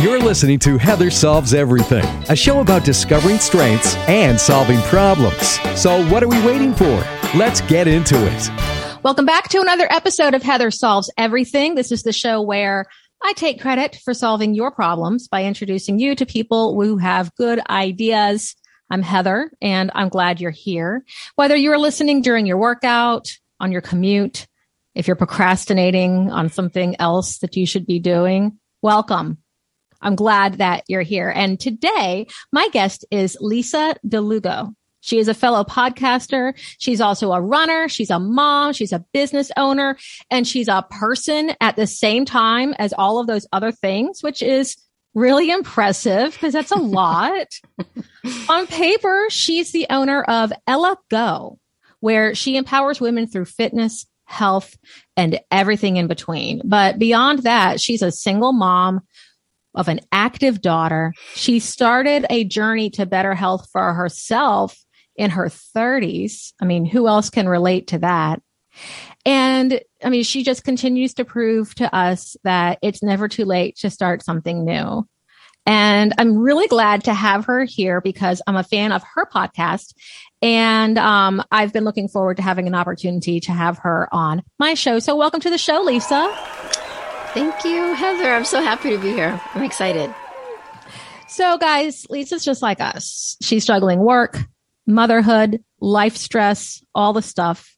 You're listening to Heather Solves Everything, a show about discovering strengths and solving problems. So, what are we waiting for? Let's get into it. Welcome back to another episode of Heather Solves Everything. This is the show where I take credit for solving your problems by introducing you to people who have good ideas. I'm Heather and I'm glad you're here. Whether you're listening during your workout, on your commute, if you're procrastinating on something else that you should be doing, welcome. I'm glad that you're here. And today, my guest is Lisa DeLugo. She is a fellow podcaster. She's also a runner. She's a mom. She's a business owner and she's a person at the same time as all of those other things, which is really impressive because that's a lot. On paper, she's the owner of Ella Go, where she empowers women through fitness, health, and everything in between. But beyond that, she's a single mom of an active daughter. She started a journey to better health for herself in her 30s. I mean, who else can relate to that? And I mean, she just continues to prove to us that it's never too late to start something new. And I'm really glad to have her here because I'm a fan of her podcast. And um, I've been looking forward to having an opportunity to have her on my show. So, welcome to the show, Lisa. Thank you, Heather. I'm so happy to be here. I'm excited. So, guys, Lisa's just like us. She's struggling work, motherhood, life stress, all the stuff.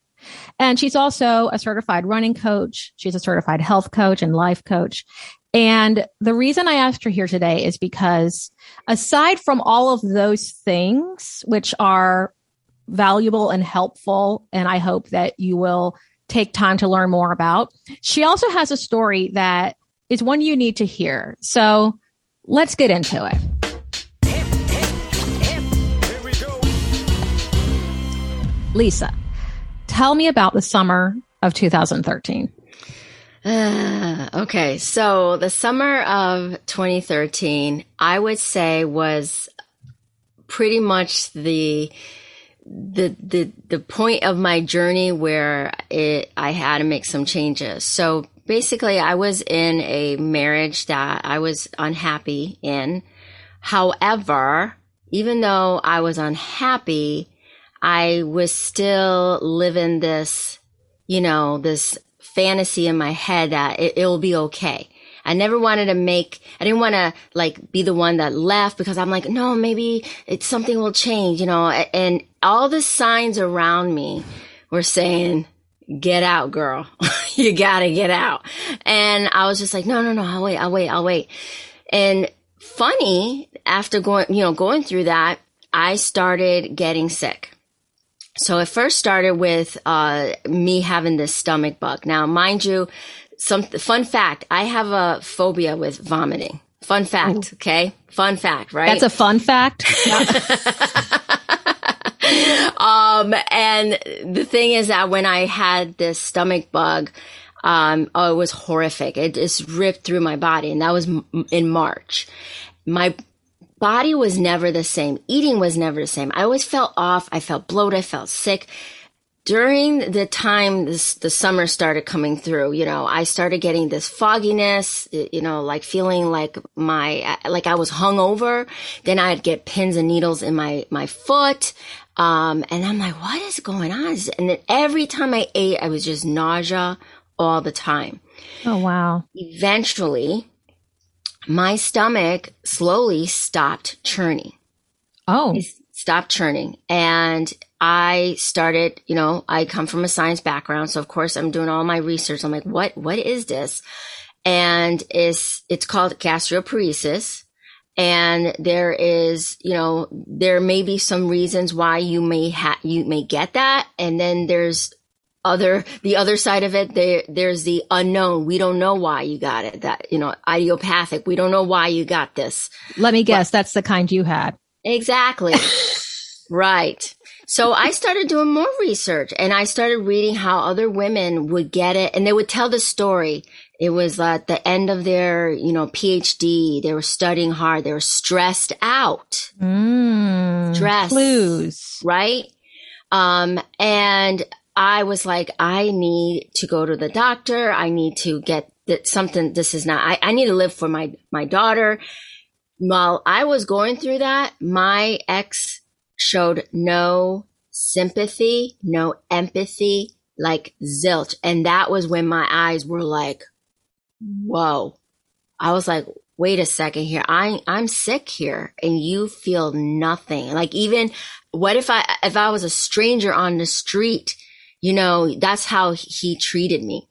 And she's also a certified running coach. She's a certified health coach and life coach. And the reason I asked her here today is because aside from all of those things, which are valuable and helpful, and I hope that you will take time to learn more about. She also has a story that is one you need to hear. So let's get into it. Lisa, tell me about the summer of 2013. Uh, okay, so the summer of 2013, I would say was pretty much the the the the point of my journey where it I had to make some changes. So basically I was in a marriage that I was unhappy in. However, even though I was unhappy, I was still living this, you know, this fantasy in my head that it, will be okay. I never wanted to make, I didn't want to like be the one that left because I'm like, no, maybe it's something will change, you know, and all the signs around me were saying, get out, girl. you gotta get out. And I was just like, no, no, no, I'll wait, I'll wait, I'll wait. And funny, after going, you know, going through that, I started getting sick. So it first started with uh, me having this stomach bug. Now, mind you, some fun fact: I have a phobia with vomiting. Fun fact, Ooh. okay? Fun fact, right? That's a fun fact. um, and the thing is that when I had this stomach bug, um, oh, it was horrific. It just ripped through my body, and that was m- in March. My body was never the same. Eating was never the same. I always felt off. I felt bloated. I felt sick during the time this, the summer started coming through, you know, I started getting this fogginess, you know, like feeling like my, like I was hungover. Then I'd get pins and needles in my, my foot. Um, and I'm like, what is going on? And then every time I ate, I was just nausea all the time. Oh, wow. Eventually, my stomach slowly stopped churning. Oh. Stopped churning. And I started, you know, I come from a science background. So of course I'm doing all my research. I'm like, what, what is this? And it's, it's called gastroparesis. And there is, you know, there may be some reasons why you may have, you may get that. And then there's other, the other side of it, there, there's the unknown. We don't know why you got it. That, you know, idiopathic. We don't know why you got this. Let me guess. But, that's the kind you had. Exactly. right. So I started doing more research and I started reading how other women would get it and they would tell the story. It was at the end of their, you know, PhD. They were studying hard. They were stressed out. Mm, Stress. Clues. Right? Um, and I was like, I need to go to the doctor. I need to get that something, this is not, I, I need to live for my, my daughter. While I was going through that, my ex showed no sympathy, no empathy, like zilch. And that was when my eyes were like, whoa. I was like, wait a second here. I, I'm sick here and you feel nothing. Like even what if I, if I was a stranger on the street, you know, that's how he treated me.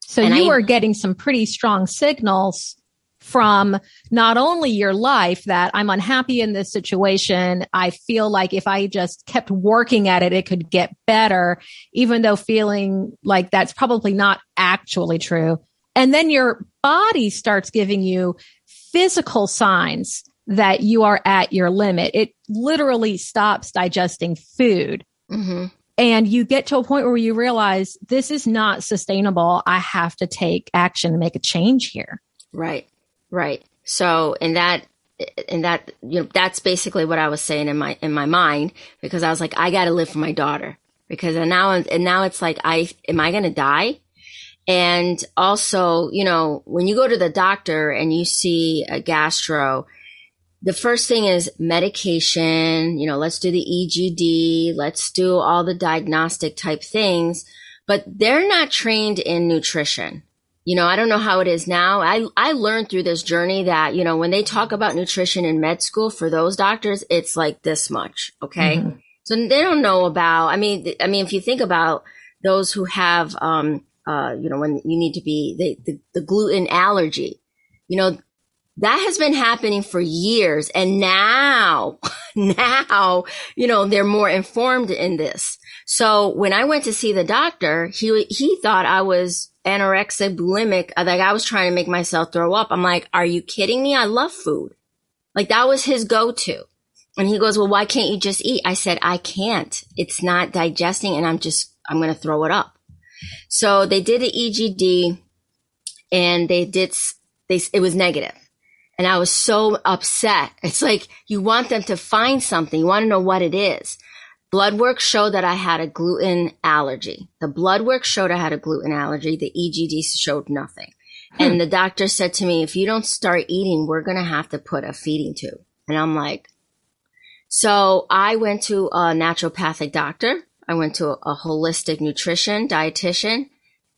So and you I, were getting some pretty strong signals from not only your life that I'm unhappy in this situation. I feel like if I just kept working at it, it could get better, even though feeling like that's probably not actually true. And then your body starts giving you physical signs that you are at your limit. It literally stops digesting food. Mm-hmm. And you get to a point where you realize this is not sustainable. I have to take action and make a change here. Right. Right. So in that in that you know that's basically what I was saying in my in my mind because I was like I got to live for my daughter because and now and now it's like I am I going to die? And also, you know, when you go to the doctor and you see a gastro, the first thing is medication, you know, let's do the EGD, let's do all the diagnostic type things, but they're not trained in nutrition you know, I don't know how it is now. I, I learned through this journey that, you know, when they talk about nutrition in med school for those doctors, it's like this much. Okay. Mm-hmm. So they don't know about, I mean, I mean, if you think about those who have, um, uh, you know, when you need to be the, the, the gluten allergy, you know, that has been happening for years. And now, now, you know, they're more informed in this. So when I went to see the doctor, he, he thought I was anorexic, bulimic, uh, like I was trying to make myself throw up. I'm like, are you kidding me? I love food. Like that was his go-to. And he goes, well, why can't you just eat? I said, I can't. It's not digesting and I'm just, I'm going to throw it up. So they did an EGD and they did, they, it was negative. And I was so upset. It's like you want them to find something. You want to know what it is. Blood work showed that I had a gluten allergy. The blood work showed I had a gluten allergy. The EGD showed nothing. Hmm. And the doctor said to me, if you don't start eating, we're going to have to put a feeding tube. And I'm like, so I went to a naturopathic doctor. I went to a, holistic nutrition dietitian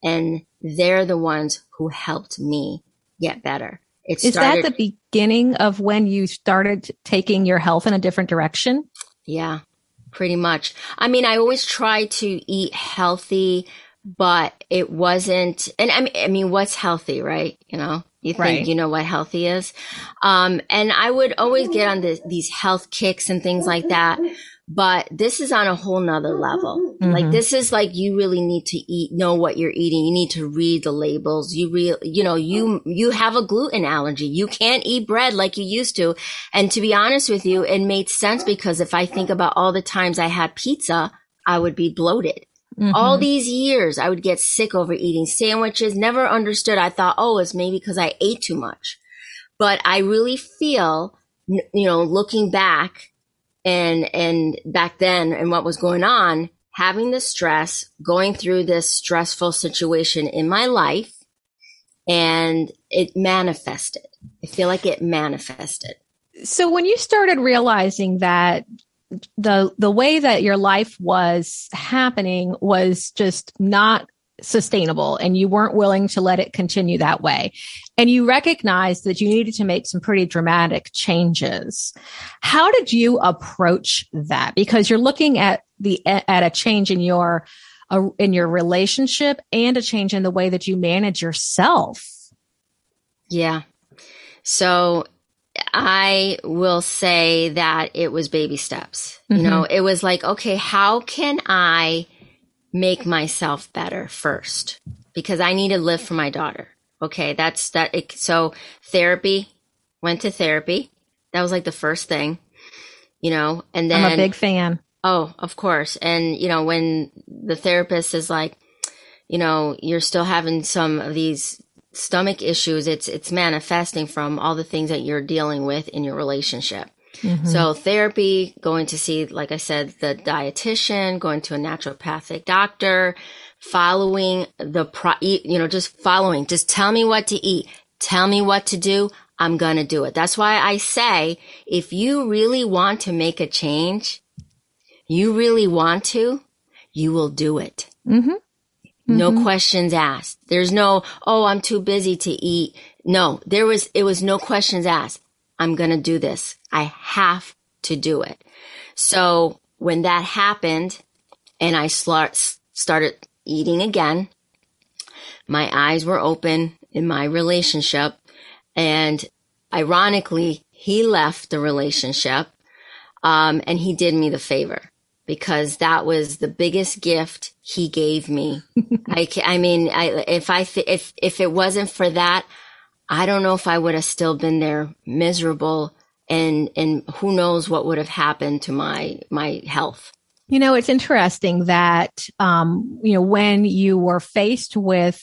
and they're the ones who helped me get better. It started, Is that the beginning of when you started taking your health in a different direction? Yeah pretty much. I mean, I always try to eat healthy, but it wasn't, and I mean, I mean, what's healthy, right? You know, you think right. you know what healthy is. Um, and I would always get on the, these health kicks and things like that but this is on a whole nother level. Mm-hmm. Like this is like you really need to eat, know what you're eating. You need to read the labels. You real, you know, you, you have a gluten allergy. You can't eat bread like you used to. And to be honest with you, it made sense because if I think about all the times I had pizza, I would be bloated. Mm-hmm. All these years, I would get sick over eating sandwiches. Never understood. I thought, oh, it's maybe because I ate too much. But I really feel, you know, looking back, and and back then and what was going on having the stress going through this stressful situation in my life and it manifested. I feel like it manifested. So when you started realizing that the the way that your life was happening was just not sustainable and you weren't willing to let it continue that way. And you recognized that you needed to make some pretty dramatic changes. How did you approach that? Because you're looking at the, at a change in your, uh, in your relationship and a change in the way that you manage yourself. Yeah. So I will say that it was baby steps. Mm-hmm. You know, it was like, okay, how can I make myself better first because I need to live for my daughter. Okay. That's that. It, so therapy, went to therapy. That was like the first thing, you know, and then I'm a big fan. Oh, of course. And, you know, when the therapist is like, you know, you're still having some of these stomach issues, it's, it's manifesting from all the things that you're dealing with in your relationship. Mm-hmm. So therapy, going to see, like I said, the dietitian, going to a naturopathic doctor, following the pro, you know, just following. Just tell me what to eat. Tell me what to do. I'm going to do it. That's why I say if you really want to make a change, you really want to, you will do it. Mm-hmm. Mm-hmm. No questions asked. There's no, oh, I'm too busy to eat. No, there was, it was no questions asked. I'm going to do this. I have to do it. So when that happened and I start, started eating again, my eyes were open in my relationship. And ironically, he left the relationship. Um, and he did me the favor because that was the biggest gift he gave me. I, I mean, I, if I, th- if, if it wasn't for that, I don't know if I would have still been there miserable and, and who knows what would have happened to my, my health. You know, it's interesting that, um, you know, when you were faced with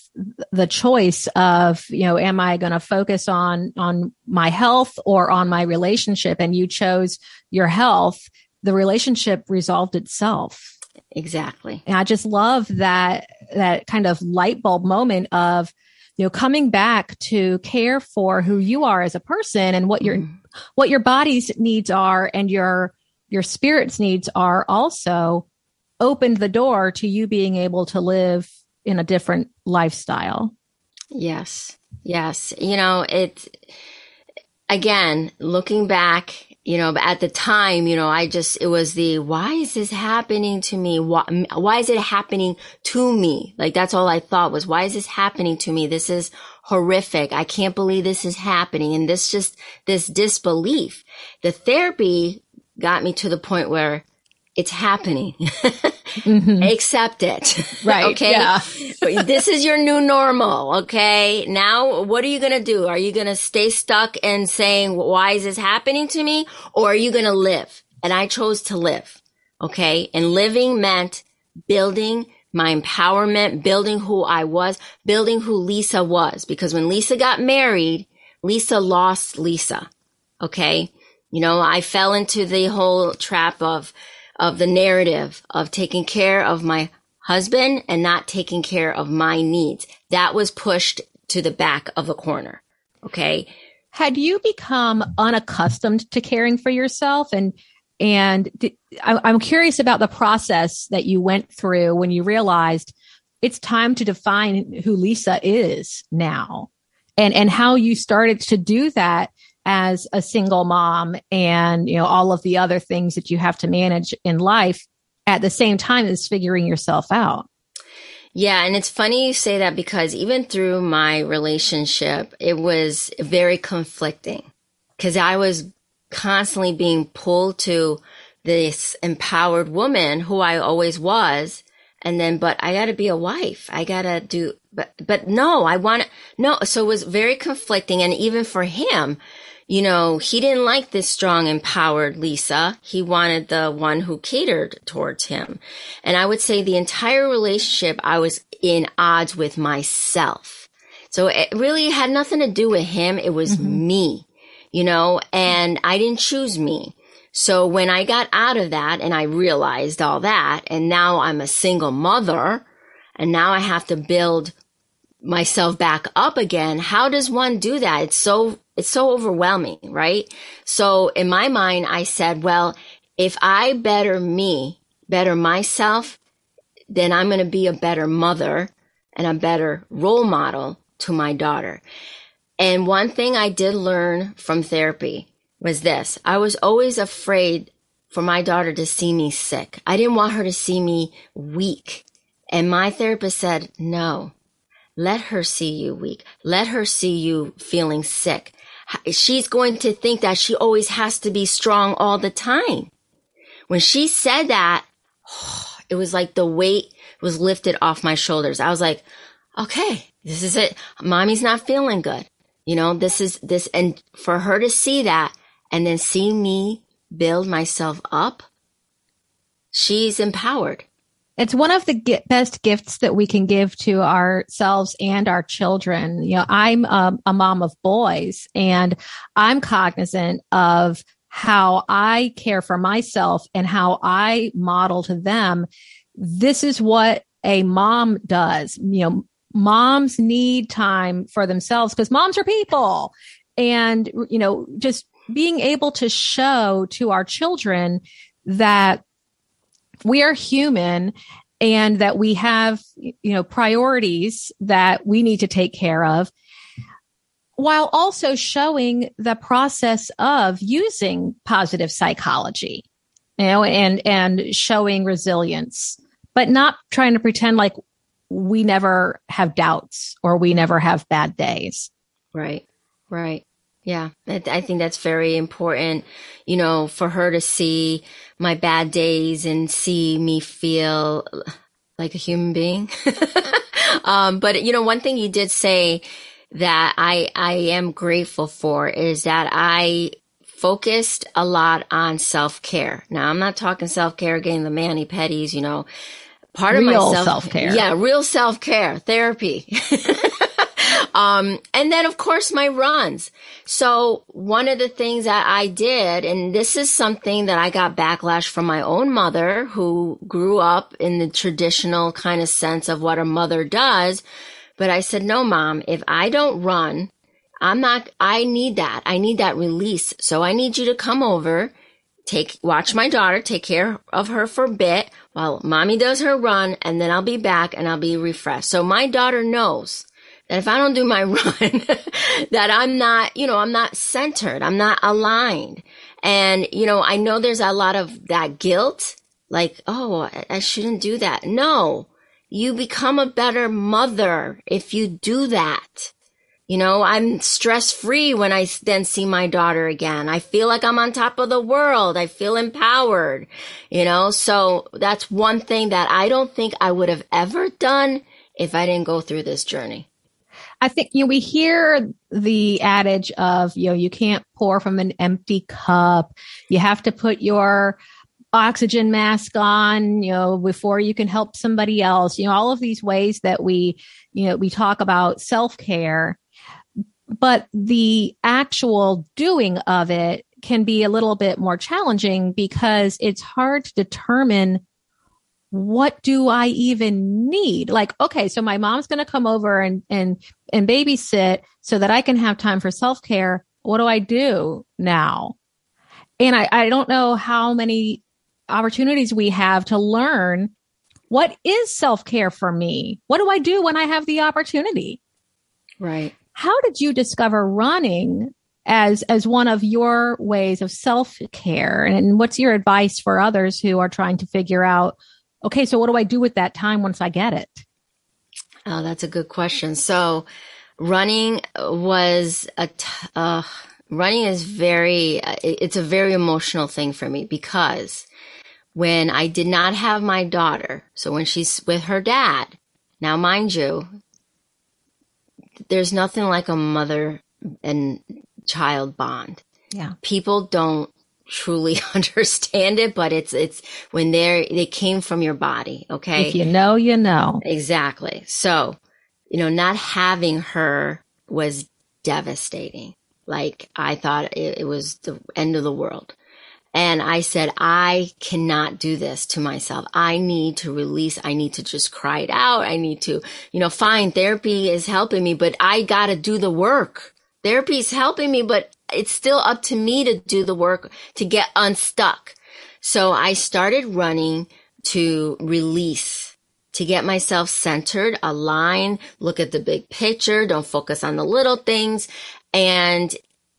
the choice of, you know, am I going to focus on, on my health or on my relationship? And you chose your health, the relationship resolved itself. Exactly. And I just love that, that kind of light bulb moment of, you know, coming back to care for who you are as a person and what your, mm. what your body's needs are and your, your spirit's needs are also opened the door to you being able to live in a different lifestyle. Yes. Yes. You know, it's again, looking back you know, but at the time, you know, I just, it was the, why is this happening to me? Why, why is it happening to me? Like that's all I thought was, why is this happening to me? This is horrific. I can't believe this is happening. And this just, this disbelief. The therapy got me to the point where it's happening. mm-hmm. Accept it. Right. okay. Yeah. this is your new normal. Okay. Now, what are you going to do? Are you going to stay stuck and saying, why is this happening to me? Or are you going to live? And I chose to live. Okay. And living meant building my empowerment, building who I was, building who Lisa was. Because when Lisa got married, Lisa lost Lisa. Okay. You know, I fell into the whole trap of, of the narrative of taking care of my husband and not taking care of my needs. That was pushed to the back of a corner. Okay. Had you become unaccustomed to caring for yourself and and did, I, I'm curious about the process that you went through when you realized it's time to define who Lisa is now and, and how you started to do that as a single mom and, you know, all of the other things that you have to manage in life at the same time as figuring yourself out. Yeah. And it's funny you say that because even through my relationship, it was very conflicting because I was constantly being pulled to this empowered woman who I always was. And then, but I got to be a wife. I got to do, but, but no, I want to, no. So it was very conflicting. And even for him, you know, he didn't like this strong, empowered Lisa. He wanted the one who catered towards him. And I would say the entire relationship, I was in odds with myself. So it really had nothing to do with him. It was mm-hmm. me, you know, and I didn't choose me. So when I got out of that and I realized all that, and now I'm a single mother, and now I have to build myself back up again. How does one do that? It's so, it's so overwhelming, right? So in my mind, I said, well, if I better me, better myself, then I'm going to be a better mother and a better role model to my daughter. And one thing I did learn from therapy was this. I was always afraid for my daughter to see me sick. I didn't want her to see me weak. And my therapist said, no, let her see you weak. Let her see you feeling sick. She's going to think that she always has to be strong all the time. When she said that, it was like the weight was lifted off my shoulders. I was like, okay, this is it. Mommy's not feeling good. You know, this is this. And for her to see that and then see me build myself up, she's empowered. It's one of the best gifts that we can give to ourselves and our children. You know, I'm a, a mom of boys and I'm cognizant of how I care for myself and how I model to them. This is what a mom does. You know, moms need time for themselves because moms are people. And, you know, just being able to show to our children that we are human and that we have, you know, priorities that we need to take care of while also showing the process of using positive psychology, you know, and, and showing resilience, but not trying to pretend like we never have doubts or we never have bad days. Right. Right. Yeah, I think that's very important, you know, for her to see my bad days and see me feel like a human being. um, but you know, one thing you did say that I, I am grateful for is that I focused a lot on self care. Now, I'm not talking self care, getting the mani pedis, you know, part real of my self care. Yeah, real self care, therapy. Um, and then of course my runs. So one of the things that I did, and this is something that I got backlash from my own mother who grew up in the traditional kind of sense of what a mother does. But I said, no, mom, if I don't run, I'm not, I need that. I need that release. So I need you to come over, take, watch my daughter, take care of her for a bit while mommy does her run and then I'll be back and I'll be refreshed. So my daughter knows that if I don't do my run, that I'm not, you know, I'm not centered. I'm not aligned. And, you know, I know there's a lot of that guilt, like, oh, I shouldn't do that. No, you become a better mother if you do that. You know, I'm stress free when I then see my daughter again. I feel like I'm on top of the world. I feel empowered, you know, so that's one thing that I don't think I would have ever done if I didn't go through this journey. I think, you know, we hear the adage of, you know, you can't pour from an empty cup. You have to put your oxygen mask on, you know, before you can help somebody else. You know, all of these ways that we, you know, we talk about self care, but the actual doing of it can be a little bit more challenging because it's hard to determine what do I even need? Like, okay, so my mom's going to come over and, and, and babysit so that I can have time for self care. What do I do now? And I, I don't know how many opportunities we have to learn what is self care for me? What do I do when I have the opportunity? Right. How did you discover running as as one of your ways of self care and what's your advice for others who are trying to figure out okay, so what do I do with that time once I get it? Oh, that's a good question. So running was a, t- uh, running is very, it's a very emotional thing for me because when I did not have my daughter, so when she's with her dad, now mind you, there's nothing like a mother and child bond. Yeah. People don't truly understand it, but it's, it's when they're, they came from your body. Okay. If you know, you know. Exactly. So, you know, not having her was devastating. Like I thought it, it was the end of the world. And I said, I cannot do this to myself. I need to release. I need to just cry it out. I need to, you know, fine. Therapy is helping me, but I got to do the work. Therapy is helping me, but it's still up to me to do the work to get unstuck. So I started running to release, to get myself centered, aligned, look at the big picture, don't focus on the little things. And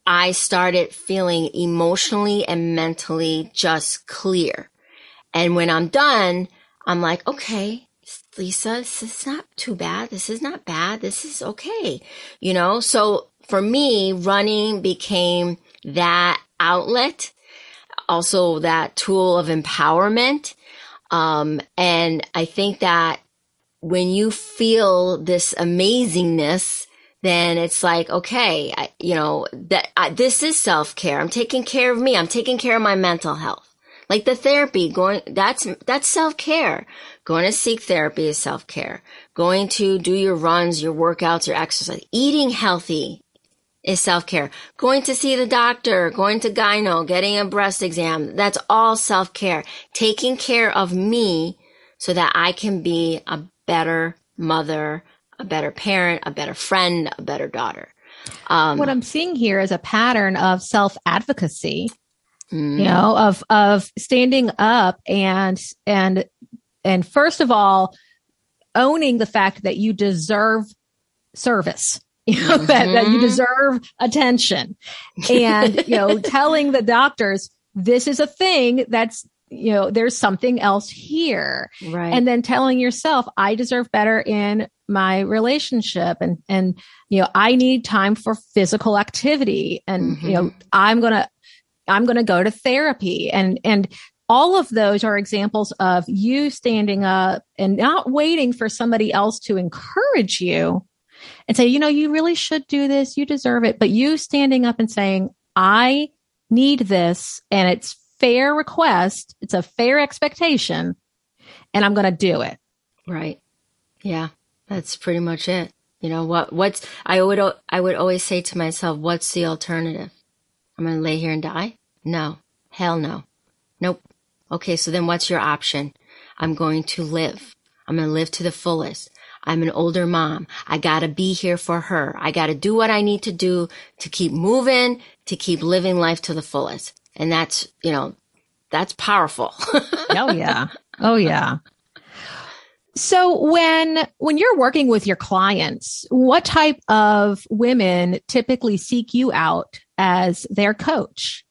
I started feeling emotionally and mentally just clear. And when I'm done, I'm like, okay, Lisa, this is not too bad. This is not bad. This is okay. You know, so for me, running became that outlet, also that tool of empowerment. Um, and I think that when you feel this amazingness, then it's like, okay, I, you know, that I, this is self care. I'm taking care of me. I'm taking care of my mental health. Like the therapy going, that's, that's self care. Going to seek therapy is self care. Going to do your runs, your workouts, your exercise, eating healthy is self care. Going to see the doctor, going to gyno, getting a breast exam. That's all self care. Taking care of me so that I can be a better mother, a better parent, a better friend, a better daughter. Um, what I'm seeing here is a pattern of self advocacy, mm. you know, of, of standing up and, and, and first of all, owning the fact that you deserve service. You know, mm-hmm. that, that you mm-hmm. deserve attention and, you know, telling the doctors, this is a thing that's you know, there's something else here. Right. And then telling yourself, I deserve better in my relationship and, and, you know, I need time for physical activity and, mm-hmm. you know, mm-hmm. I'm going to, I'm going to go to therapy and, and all of those are examples of you standing up and not waiting for somebody else to encourage you and say, you know, you really should do this. You deserve it. But you standing up and saying, I need this and it's fair request. It's a fair expectation and I'm going to do it. Right. Yeah. That's pretty much it. You know what, what's, I would, I would always say to myself, what's the alternative? I'm going to lay here and die? No. Hell no. Nope. Okay. So then what's your option? I'm going to live. I'm going to live to the fullest. I'm an older mom. I gotta be here for her. I gotta do what I need to do to keep moving, to keep living life to the fullest. And that's, you know, that's powerful. oh yeah. Oh yeah. So when when you're working with your clients, what type of women typically seek you out as their coach?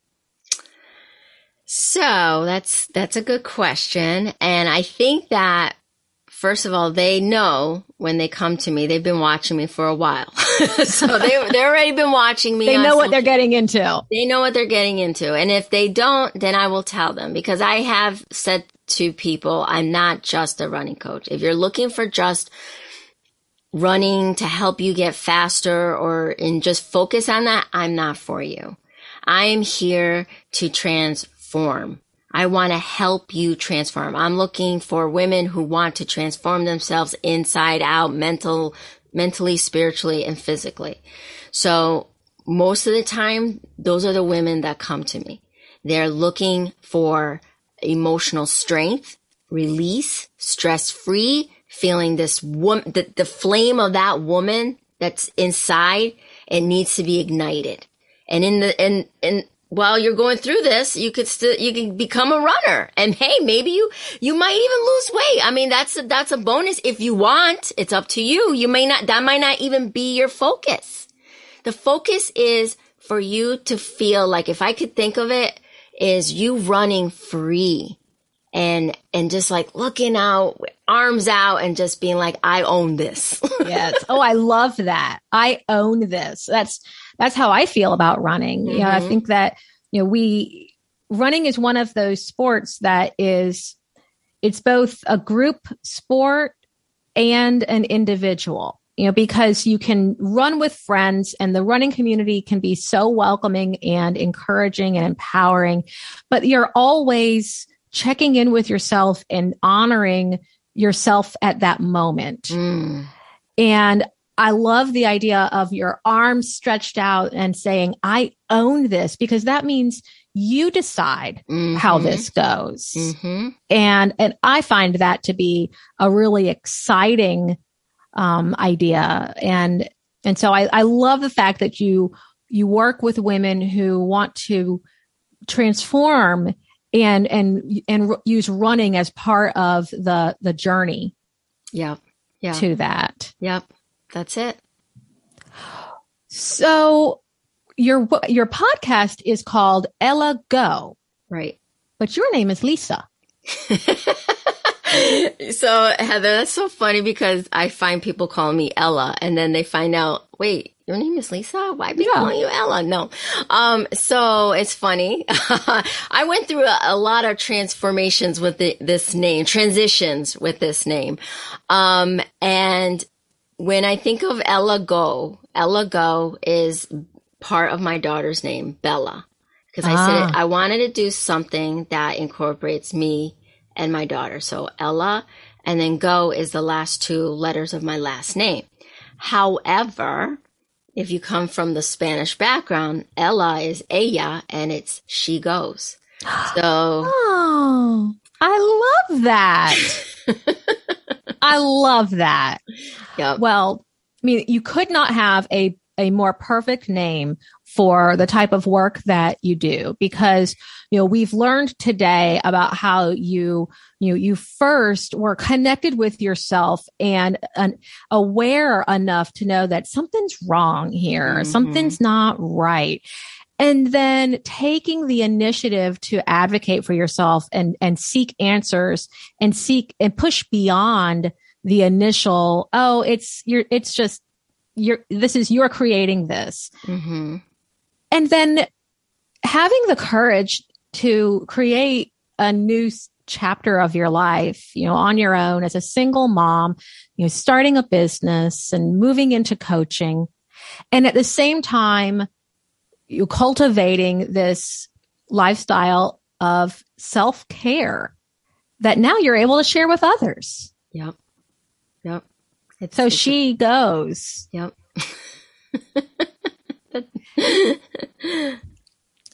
So, that's that's a good question and I think that first of all, they know when they come to me, they've been watching me for a while. so they, they've already been watching me. They know what they're getting into. They know what they're getting into. And if they don't, then I will tell them because I have said to people, I'm not just a running coach. If you're looking for just running to help you get faster or in just focus on that, I'm not for you. I am here to transform. I want to help you transform. I'm looking for women who want to transform themselves inside out, mental, mentally, spiritually, and physically. So most of the time, those are the women that come to me. They're looking for emotional strength, release, stress free, feeling this woman, the, the flame of that woman that's inside, it needs to be ignited. And in the, and, and while you're going through this, you could still, you can become a runner. And hey, maybe you, you might even lose weight. I mean, that's a, that's a bonus if you want. It's up to you. You may not, that might not even be your focus. The focus is for you to feel like if I could think of it is you running free and, and just like looking out, arms out and just being like, I own this. yes. Oh, I love that. I own this. That's, that's how I feel about running. Mm-hmm. You know, I mm-hmm. think that, you know, we, running is one of those sports that is, it's both a group sport and an individual you know, because you can run with friends and the running community can be so welcoming and encouraging and empowering, but you're always checking in with yourself and honoring yourself at that moment. Mm. And I love the idea of your arms stretched out and saying, I own this because that means you decide mm-hmm. how this goes. Mm-hmm. And, and I find that to be a really exciting, um, idea. And, and so I, I love the fact that you, you work with women who want to transform and, and, and use running as part of the, the journey. Yeah. Yeah. To that. Yep. That's it. So your your podcast is called Ella Go. Right. But your name is Lisa. so Heather, that's so funny because I find people calling me Ella and then they find out, wait, your name is Lisa? Why be yeah. calling you Ella? No. Um, so it's funny. I went through a, a, lot of transformations with the, this name, transitions with this name. Um, and when I think of Ella Go, Ella Go is part of my daughter's name, Bella. Because I ah. said I wanted to do something that incorporates me and my daughter. So Ella and then Go is the last two letters of my last name. However, if you come from the Spanish background, Ella is ella and it's she goes. So Oh, I love that. I love that. Yep. Well, I mean, you could not have a a more perfect name for the type of work that you do because you know we've learned today about how you you know, you first were connected with yourself and aware enough to know that something's wrong here mm-hmm. something's not right and then taking the initiative to advocate for yourself and and seek answers and seek and push beyond the initial oh it's you're it's just you're this is you're creating this mm-hmm. and then having the courage to create a new chapter of your life you know on your own as a single mom you know starting a business and moving into coaching and at the same time you cultivating this lifestyle of self-care that now you're able to share with others yep yep it's, so it's she goes. Yep.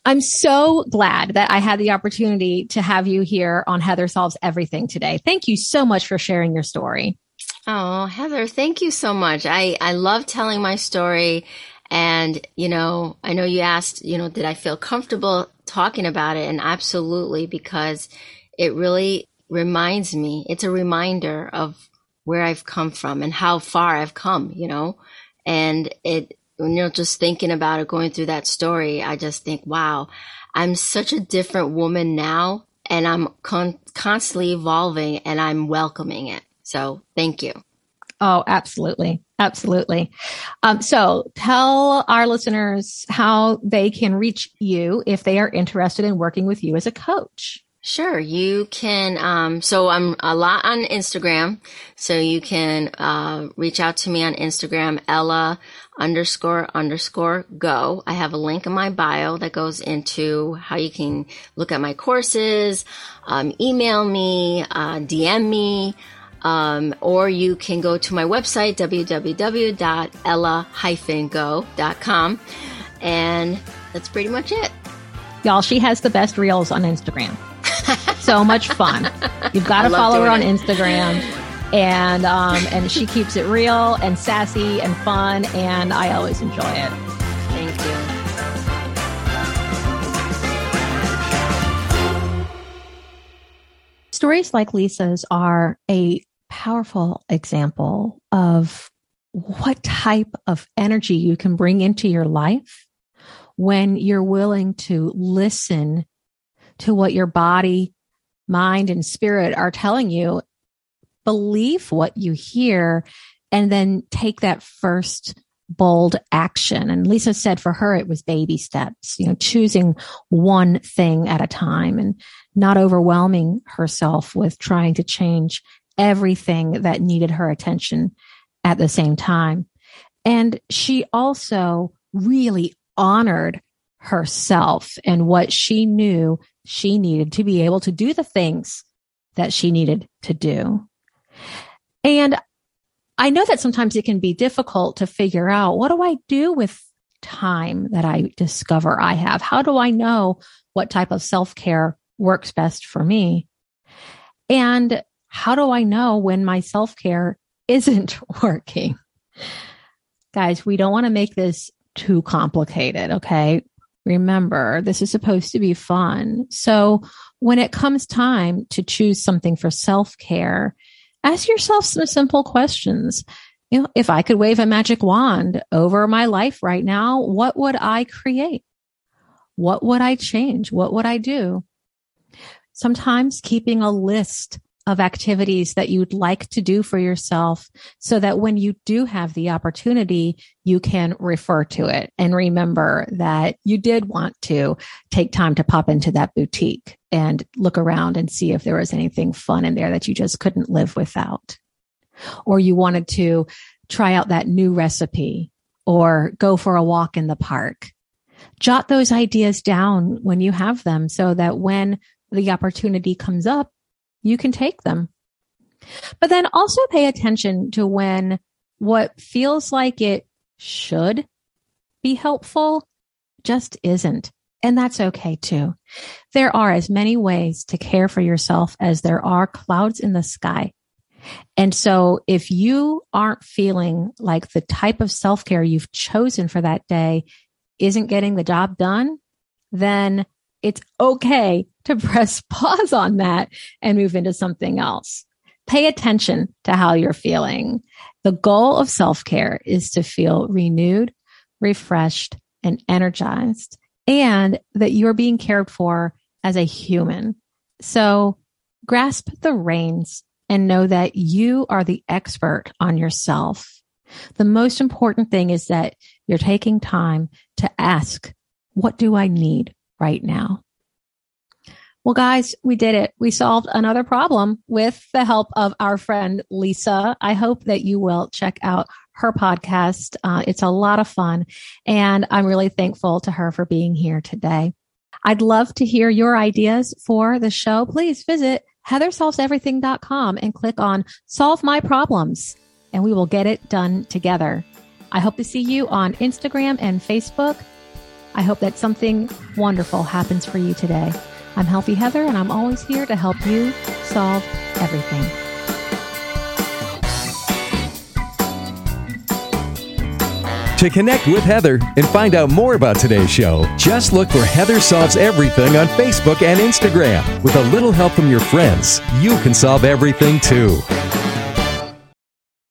I'm so glad that I had the opportunity to have you here on Heather Solves Everything today. Thank you so much for sharing your story. Oh, Heather, thank you so much. I, I love telling my story. And, you know, I know you asked, you know, did I feel comfortable talking about it? And absolutely, because it really reminds me, it's a reminder of where I've come from and how far I've come, you know, and it, when you're just thinking about it, going through that story, I just think, wow, I'm such a different woman now and I'm con- constantly evolving and I'm welcoming it. So thank you. Oh, absolutely. Absolutely. Um, so tell our listeners how they can reach you if they are interested in working with you as a coach. Sure, you can. Um, so I'm a lot on Instagram, so you can uh, reach out to me on Instagram, Ella underscore underscore go. I have a link in my bio that goes into how you can look at my courses, um, email me, uh, DM me, um, or you can go to my website www.ella-go.com, and that's pretty much it. Y'all, she has the best reels on Instagram so much fun. You've got to follow her on it. Instagram. And um, and she keeps it real and sassy and fun, and I always enjoy it. Thank you. Stories like Lisa's are a powerful example of what type of energy you can bring into your life when you're willing to listen to what your body, mind, and spirit are telling you. Believe what you hear and then take that first bold action. And Lisa said for her, it was baby steps, you know, choosing one thing at a time and not overwhelming herself with trying to change everything that needed her attention at the same time. And she also really honored herself and what she knew she needed to be able to do the things that she needed to do. And I know that sometimes it can be difficult to figure out what do I do with time that I discover I have? How do I know what type of self care works best for me? And how do I know when my self care isn't working? Guys, we don't want to make this too complicated. Okay. Remember, this is supposed to be fun. So when it comes time to choose something for self care, ask yourself some simple questions. You know, if I could wave a magic wand over my life right now, what would I create? What would I change? What would I do? Sometimes keeping a list of activities that you'd like to do for yourself so that when you do have the opportunity, you can refer to it and remember that you did want to take time to pop into that boutique and look around and see if there was anything fun in there that you just couldn't live without. Or you wanted to try out that new recipe or go for a walk in the park. Jot those ideas down when you have them so that when the opportunity comes up, you can take them. But then also pay attention to when what feels like it should be helpful just isn't. And that's okay too. There are as many ways to care for yourself as there are clouds in the sky. And so if you aren't feeling like the type of self care you've chosen for that day isn't getting the job done, then it's okay to press pause on that and move into something else. Pay attention to how you're feeling. The goal of self care is to feel renewed, refreshed, and energized, and that you're being cared for as a human. So grasp the reins and know that you are the expert on yourself. The most important thing is that you're taking time to ask, what do I need right now? Well, guys, we did it. We solved another problem with the help of our friend Lisa. I hope that you will check out her podcast. Uh, it's a lot of fun. And I'm really thankful to her for being here today. I'd love to hear your ideas for the show. Please visit heathersolveseverything.com and click on solve my problems and we will get it done together. I hope to see you on Instagram and Facebook. I hope that something wonderful happens for you today. I'm Healthy Heather, and I'm always here to help you solve everything. To connect with Heather and find out more about today's show, just look for Heather Solves Everything on Facebook and Instagram. With a little help from your friends, you can solve everything too.